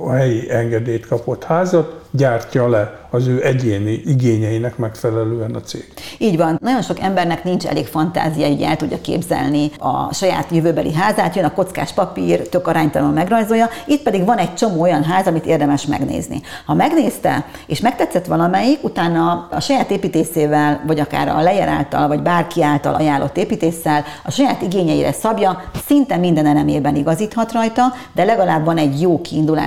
a helyi engedélyt kapott házat gyártja le az ő egyéni igényeinek megfelelően a cég. Így van. Nagyon sok embernek nincs elég fantázia, hogy el tudja képzelni a saját jövőbeli házát, jön a kockás papír, tök aránytalanul megrajzolja, itt pedig van egy csomó olyan ház, amit érdemes megnézni. Ha megnézte, és megtetszett valamelyik, utána a saját építészével, vagy akár a Lejer által, vagy bárki által ajánlott építéssel a saját igényeire szabja, szinte minden elemében igazíthat rajta, de legalább van egy jó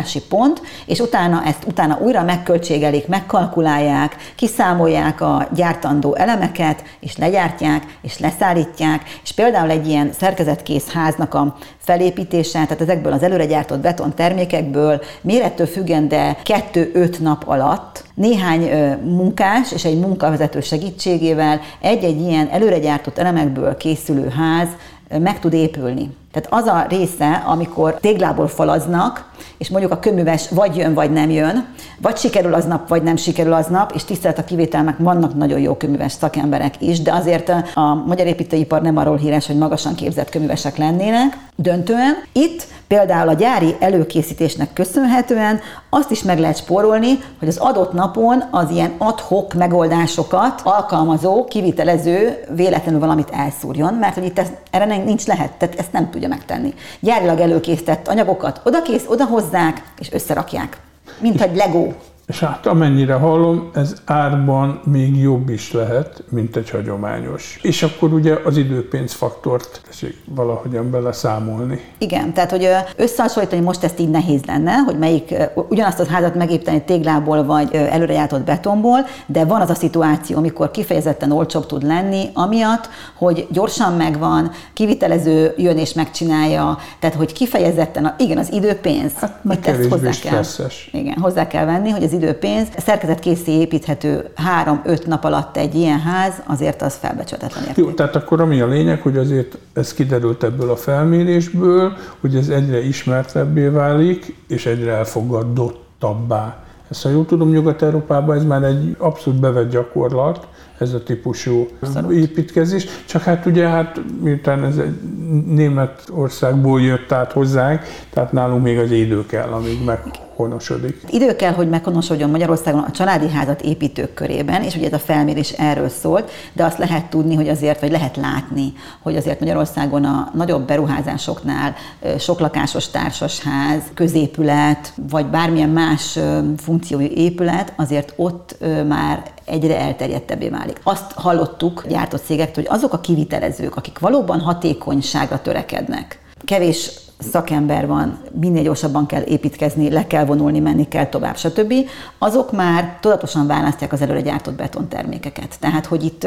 kiindulási pont, és utána ezt utána újra megköltségelik, megkal kalkulálják, kiszámolják a gyártandó elemeket, és legyártják, és leszállítják, és például egy ilyen szerkezetkész háznak a felépítése, tehát ezekből az előre gyártott beton termékekből mérettől függen, de 2-5 nap alatt néhány munkás és egy munkavezető segítségével egy-egy ilyen előre gyártott elemekből készülő ház meg tud épülni. Tehát az a része, amikor téglából falaznak, és mondjuk a köműves vagy jön, vagy nem jön, vagy sikerül az nap, vagy nem sikerül az nap, és tisztelt a kivételnek vannak nagyon jó köműves szakemberek is, de azért a magyar építőipar nem arról híres, hogy magasan képzett köművesek lennének, döntően. Itt például a gyári előkészítésnek köszönhetően azt is meg lehet spórolni, hogy az adott napon az ilyen adhok megoldásokat alkalmazó, kivitelező véletlenül valamit elszúrjon, mert hogy itt ez, erre nincs lehet, tehát ezt nem tudja megtenni. Gyárilag előkészített anyagokat odakész, odahozzák és összerakják. Mint egy Lego. És hát amennyire hallom, ez árban még jobb is lehet, mint egy hagyományos. És akkor ugye az időpénzfaktort tessék valahogyan beleszámolni. Igen, tehát hogy összehasonlítani most ezt így nehéz lenne, hogy melyik ugyanazt az házat megépíteni téglából vagy előrejátott betonból, de van az a szituáció, amikor kifejezetten olcsóbb tud lenni, amiatt, hogy gyorsan megvan, kivitelező jön és megcsinálja, tehát hogy kifejezetten, a, igen, az időpénz. Hát meg ezt hozzá kell. Igen, hozzá kell venni, hogy az időpénz, szerkezet készé építhető három-öt nap alatt egy ilyen ház, azért az felbecsületetlen érték. Jó, tehát akkor ami a lényeg, hogy azért ez kiderült ebből a felmérésből, hogy ez egyre ismertebbé válik, és egyre elfogadottabbá. Ezt ha jól tudom, Nyugat-Európában ez már egy abszolút bevett gyakorlat, ez a típusú Abszolút. építkezés. Csak hát ugye, hát miután ez egy Németországból jött át hozzánk, tehát nálunk még az idő kell, amíg meg honosodik. Idő kell, hogy meghonosodjon Magyarországon a családi házat építők körében, és ugye ez a felmérés erről szólt, de azt lehet tudni, hogy azért, vagy lehet látni, hogy azért Magyarországon a nagyobb beruházásoknál sok lakásos társasház, középület, vagy bármilyen más funkciói épület, azért ott már egyre elterjedtebbé válik. Azt hallottuk gyártott cégektől, hogy azok a kivitelezők, akik valóban hatékonyságra törekednek, kevés szakember van, minél gyorsabban kell építkezni, le kell vonulni, menni kell tovább, stb. Azok már tudatosan választják az előre gyártott betontermékeket. Tehát, hogy itt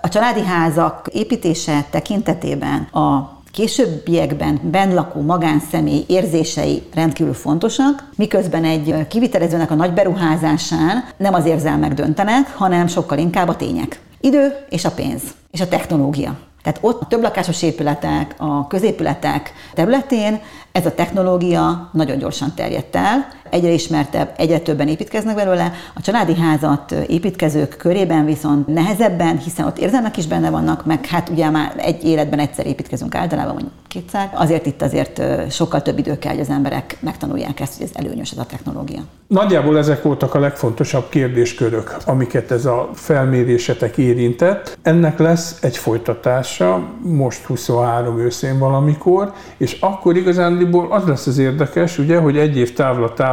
a családi házak építése tekintetében a későbbiekben benlakó magánszemély érzései rendkívül fontosak, miközben egy kivitelezőnek a nagy beruházásán nem az érzelmek döntenek, hanem sokkal inkább a tények. Idő és a pénz, és a technológia. Tehát ott a többlakásos épületek, a középületek területén ez a technológia nagyon gyorsan terjedt el, egyre ismertebb, egyre többen építkeznek belőle. A családi házat építkezők körében viszont nehezebben, hiszen ott érzelmek is benne vannak, meg hát ugye már egy életben egyszer építkezünk általában, mondjuk kétszer. Azért itt azért sokkal több idő kell, hogy az emberek megtanulják ezt, hogy ez előnyös ez a technológia. Nagyjából ezek voltak a legfontosabb kérdéskörök, amiket ez a felmérésetek érintett. Ennek lesz egy folytatása, most 23 őszén valamikor, és akkor igazándiból az lesz az érdekes, ugye, hogy egy év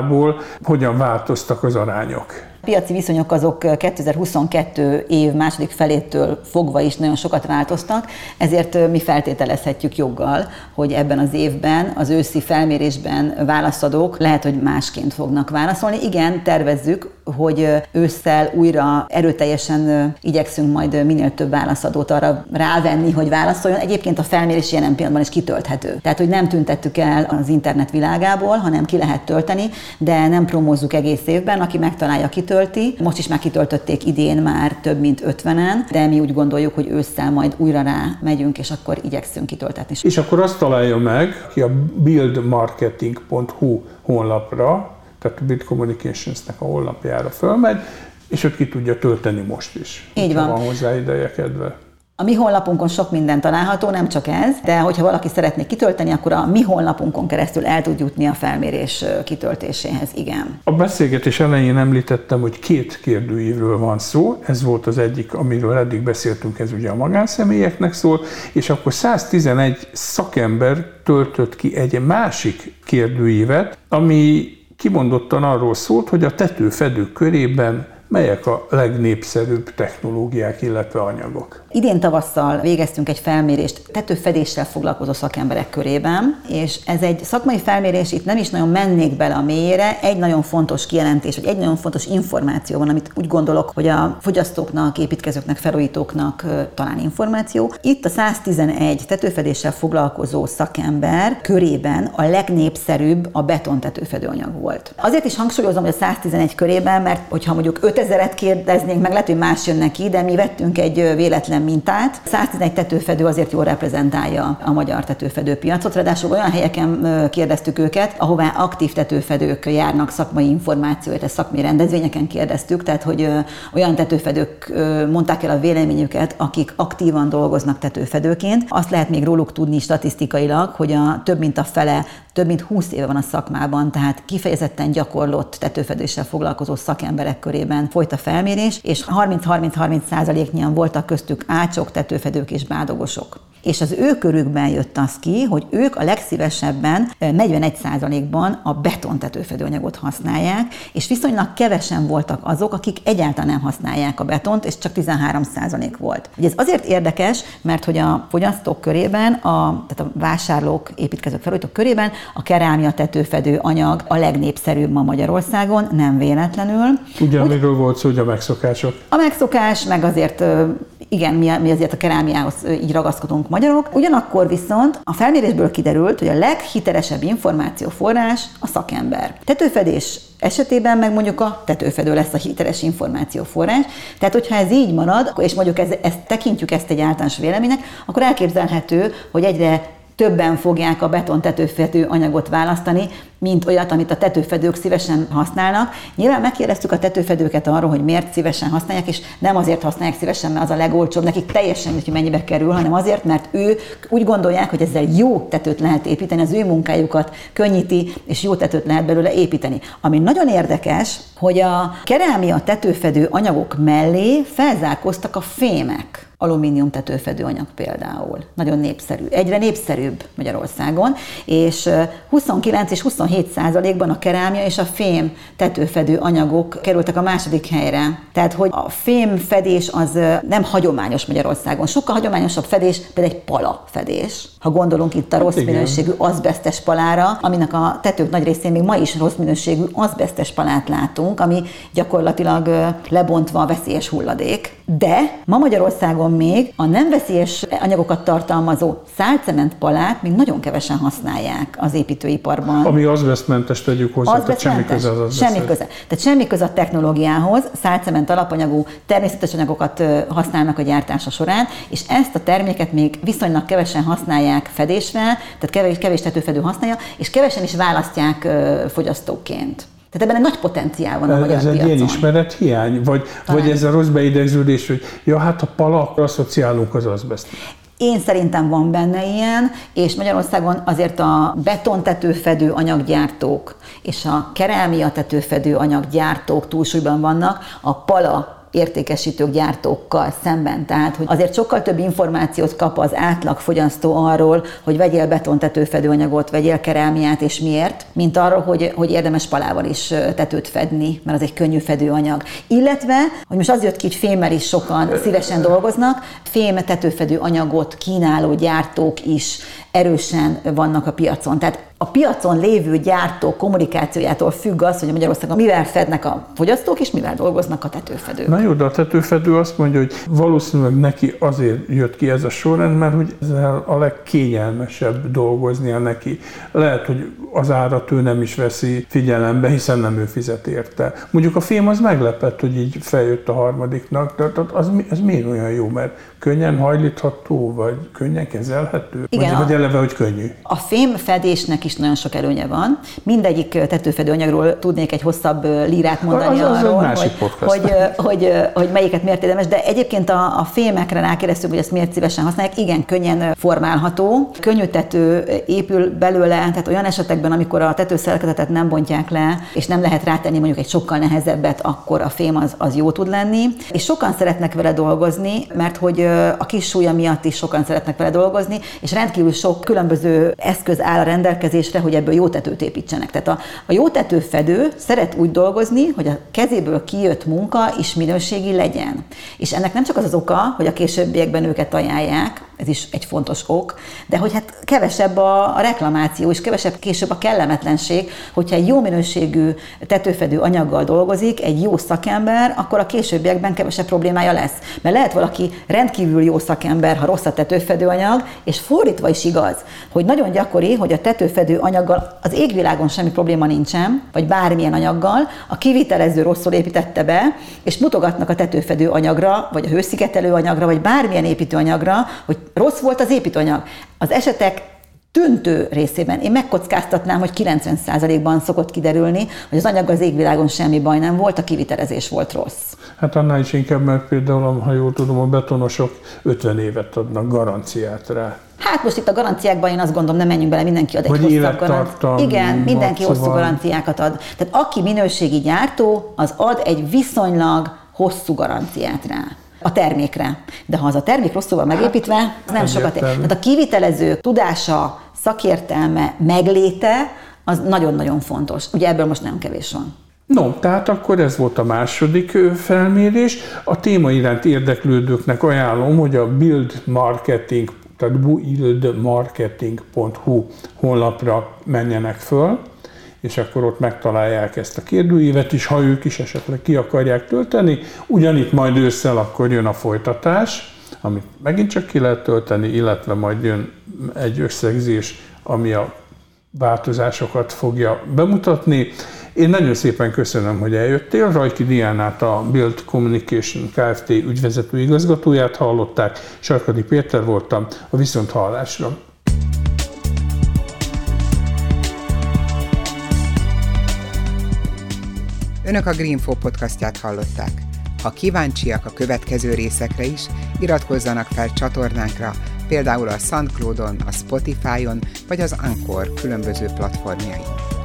távlatából hogyan változtak az arányok piaci viszonyok azok 2022 év második felétől fogva is nagyon sokat változtak, ezért mi feltételezhetjük joggal, hogy ebben az évben az őszi felmérésben válaszadók lehet, hogy másként fognak válaszolni. Igen, tervezzük, hogy ősszel újra erőteljesen igyekszünk majd minél több válaszadót arra rávenni, hogy válaszoljon. Egyébként a felmérés jelen pillanatban is kitölthető. Tehát, hogy nem tüntettük el az internet világából, hanem ki lehet tölteni, de nem promózzuk egész évben, aki megtalálja, kitölti. Most is már kitöltötték idén már több mint 50-en, de mi úgy gondoljuk, hogy ősszel majd újra rá megyünk, és akkor igyekszünk kitöltetni. És akkor azt találja meg, ki a buildmarketing.hu honlapra, tehát a Bit Communications-nek a honlapjára fölmegy, és ott ki tudja tölteni most is. Így van. van hozzá ideje kedve. A mi honlapunkon sok minden található, nem csak ez, de hogyha valaki szeretné kitölteni, akkor a mi honlapunkon keresztül el tud jutni a felmérés kitöltéséhez, igen. A beszélgetés elején említettem, hogy két kérdőívről van szó, ez volt az egyik, amiről eddig beszéltünk, ez ugye a magánszemélyeknek szól, és akkor 111 szakember töltött ki egy másik kérdőívet, ami kimondottan arról szólt, hogy a tetőfedők körében melyek a legnépszerűbb technológiák, illetve anyagok. Idén tavasszal végeztünk egy felmérést tetőfedéssel foglalkozó szakemberek körében, és ez egy szakmai felmérés, itt nem is nagyon mennék bele a mélyére, egy nagyon fontos kijelentés, vagy egy nagyon fontos információ van, amit úgy gondolok, hogy a fogyasztóknak, építkezőknek, felújítóknak talán információ. Itt a 111 tetőfedéssel foglalkozó szakember körében a legnépszerűbb a beton tetőfedőanyag volt. Azért is hangsúlyozom, hogy a 111 körében, mert hogyha mondjuk 5000-et kérdeznénk, meg lehet, hogy más jön neki, de mi vettünk egy véletlen mintát. 111 tetőfedő azért jól reprezentálja a magyar tetőfedő piacot, ráadásul olyan helyeken kérdeztük őket, ahová aktív tetőfedők járnak szakmai információt, ezt szakmai rendezvényeken kérdeztük, tehát hogy olyan tetőfedők mondták el a véleményüket, akik aktívan dolgoznak tetőfedőként. Azt lehet még róluk tudni statisztikailag, hogy a több mint a fele több mint 20 éve van a szakmában, tehát kifejezetten gyakorlott tetőfedéssel foglalkozó szakemberek körében folyt a felmérés, és 30-30-30 százaléknyian voltak köztük ácsok, tetőfedők és bádogosok és az ő körükben jött az ki, hogy ők a legszívesebben 41%-ban a betontetőfedőanyagot használják, és viszonylag kevesen voltak azok, akik egyáltalán nem használják a betont, és csak 13% volt. Ugye ez azért érdekes, mert hogy a fogyasztók körében, a, tehát a vásárlók, építkezők, felújítók körében a kerámia tetőfedő anyag a legnépszerűbb ma Magyarországon, nem véletlenül. Ugye, amiről volt szó, hogy a megszokások. A megszokás, meg azért igen, mi, mi azért a kerámiához így ragaszkodunk magyarok. Ugyanakkor viszont a felmérésből kiderült, hogy a leghitelesebb információforrás a szakember. Tetőfedés esetében meg mondjuk a tetőfedő lesz a hiteles információforrás. Tehát, hogyha ez így marad, és mondjuk ez, ezt tekintjük ezt egy általános véleménynek, akkor elképzelhető, hogy egyre többen fogják a beton tetőfedő anyagot választani, mint olyat, amit a tetőfedők szívesen használnak. Nyilván megkérdeztük a tetőfedőket arról, hogy miért szívesen használják, és nem azért használják szívesen, mert az a legolcsóbb, nekik teljesen hogy mennyibe kerül, hanem azért, mert ő úgy gondolják, hogy ezzel jó tetőt lehet építeni, az ő munkájukat könnyíti, és jó tetőt lehet belőle építeni. Ami nagyon érdekes, hogy a kerámia tetőfedő anyagok mellé felzárkoztak a fémek alumínium tetőfedőanyag például. Nagyon népszerű. Egyre népszerűbb Magyarországon, és 29 és 27 százalékban a kerámia és a fém tetőfedő anyagok kerültek a második helyre. Tehát, hogy a fém fedés az nem hagyományos Magyarországon. Sokkal hagyományosabb fedés például egy pala fedés. Ha gondolunk itt a rossz hát minőségű azbestes palára, aminek a tetők nagy részén még ma is rossz minőségű azbestes palát látunk, ami gyakorlatilag lebontva a veszélyes hulladék. De ma Magyarországon még a nem veszélyes anyagokat tartalmazó szálcement palát még nagyon kevesen használják az építőiparban. Ami azbestmentes tegyük hozzá, tehát semmi köze az Semmi köze. Tehát semmi köze a technológiához, szálcement alapanyagú természetes anyagokat használnak a gyártása során, és ezt a terméket még viszonylag kevesen használják fedésre, tehát kevés, kevés tetőfedő használja, és kevesen is választják fogyasztóként. Tehát ebben egy nagy potenciál van a magyar Ez egy piacon. ilyen ismerethiány? Vagy, vagy ez a rossz beidegződés, hogy ja, hát a pala, akkor asszociálunk az azbest. Én szerintem van benne ilyen, és Magyarországon azért a betontetőfedő anyaggyártók és a kerámia tetőfedő anyaggyártók túlsúlyban vannak, a pala értékesítők, gyártókkal szemben. Tehát, hogy azért sokkal több információt kap az átlag fogyasztó arról, hogy vegyél betontetőfedőanyagot, vegyél kerámiát és miért, mint arról, hogy, hogy érdemes palával is tetőt fedni, mert az egy könnyű fedőanyag. Illetve, hogy most az jött ki, hogy fémmel is sokan szívesen dolgoznak, fém tetőfedő anyagot kínáló gyártók is erősen vannak a piacon. Tehát a piacon lévő gyártó kommunikációjától függ az, hogy Magyarországon mivel fednek a fogyasztók, és mivel dolgoznak a tetőfedők. Na jó, de a tetőfedő azt mondja, hogy valószínűleg neki azért jött ki ez a sorrend, mert hogy ezzel a legkényelmesebb dolgoznia neki. Lehet, hogy az árat ő nem is veszi figyelembe, hiszen nem ő fizet érte. Mondjuk a film az meglepett, hogy így feljött a harmadiknak, de az, az miért olyan jó, mert könnyen hajlítható, vagy könnyen kezelhető? Igen, vagy, vagy eleve, hogy könnyű? A fémfedésnek is nagyon sok előnye van. Mindegyik tetőfedőanyagról tudnék egy hosszabb lírát mondani az, az arról, hogy, hogy, hogy, hogy, melyiket miért érdemes, de egyébként a, a fémekre rákérdeztük, hogy ezt miért szívesen használják. Igen, könnyen formálható, könnyű tető épül belőle, tehát olyan esetekben, amikor a tetőszerkezetet nem bontják le, és nem lehet rátenni mondjuk egy sokkal nehezebbet, akkor a fém az, az jó tud lenni. És sokan szeretnek vele dolgozni, mert hogy a kis súlya miatt is sokan szeretnek vele dolgozni, és rendkívül sok különböző eszköz áll a rendelkezésre, hogy ebből jó tetőt építsenek. Tehát a, a jó tetőfedő szeret úgy dolgozni, hogy a kezéből kijött munka is minőségi legyen. És ennek nem csak az az oka, hogy a későbbiekben őket ajánlják, ez is egy fontos ok, de hogy hát kevesebb a, a reklamáció, és kevesebb később a kellemetlenség, hogyha egy jó minőségű tetőfedő anyaggal dolgozik, egy jó szakember, akkor a későbbiekben kevesebb problémája lesz. Mert lehet valaki rendkívül jó szakember, ha rossz a tetőfedő anyag, és fordítva is igaz, hogy nagyon gyakori, hogy a tetőfedő anyaggal az égvilágon semmi probléma nincsen, vagy bármilyen anyaggal, a kivitelező rosszul építette be, és mutogatnak a tetőfedő anyagra, vagy a hőszigetelő anyagra, vagy bármilyen építőanyagra, hogy rossz volt az építőanyag. Az esetek döntő részében én megkockáztatnám, hogy 90%-ban szokott kiderülni, hogy az anyag az égvilágon semmi baj nem volt, a kivitelezés volt rossz. Hát annál is inkább, mert például, ha jól tudom, a betonosok 50 évet adnak garanciát rá. Hát most itt a garanciákban én azt gondolom, nem menjünk bele, mindenki ad egy Vagy hosszabb garanciát. Igen, mindenki hosszú garanciákat ad. Tehát aki minőségi gyártó, az ad egy viszonylag hosszú garanciát rá a termékre. De ha az a termék rosszul van megépítve, az nem sokat ér. Tehát a kivitelező tudása, szakértelme, megléte, az nagyon-nagyon fontos. Ugye ebből most nem kevés van. No, tehát akkor ez volt a második felmérés. A téma iránt érdeklődőknek ajánlom, hogy a Build Marketing, tehát buildmarketing.hu honlapra menjenek föl, és akkor ott megtalálják ezt a kérdőívet is, ha ők is esetleg ki akarják tölteni. Ugyanitt majd ősszel akkor jön a folytatás, amit megint csak ki lehet tölteni, illetve majd jön egy összegzés, ami a változásokat fogja bemutatni. Én nagyon szépen köszönöm, hogy eljöttél. Rajki Diánát, a Build Communication Kft. ügyvezető igazgatóját hallották. Sarkadi Péter voltam a Viszont Hallásra. Önök a Greenfo podcastját hallották. Ha kíváncsiak a következő részekre is, iratkozzanak fel csatornánkra, például a SoundCloud-on, a Spotify-on vagy az Anchor különböző platformjain.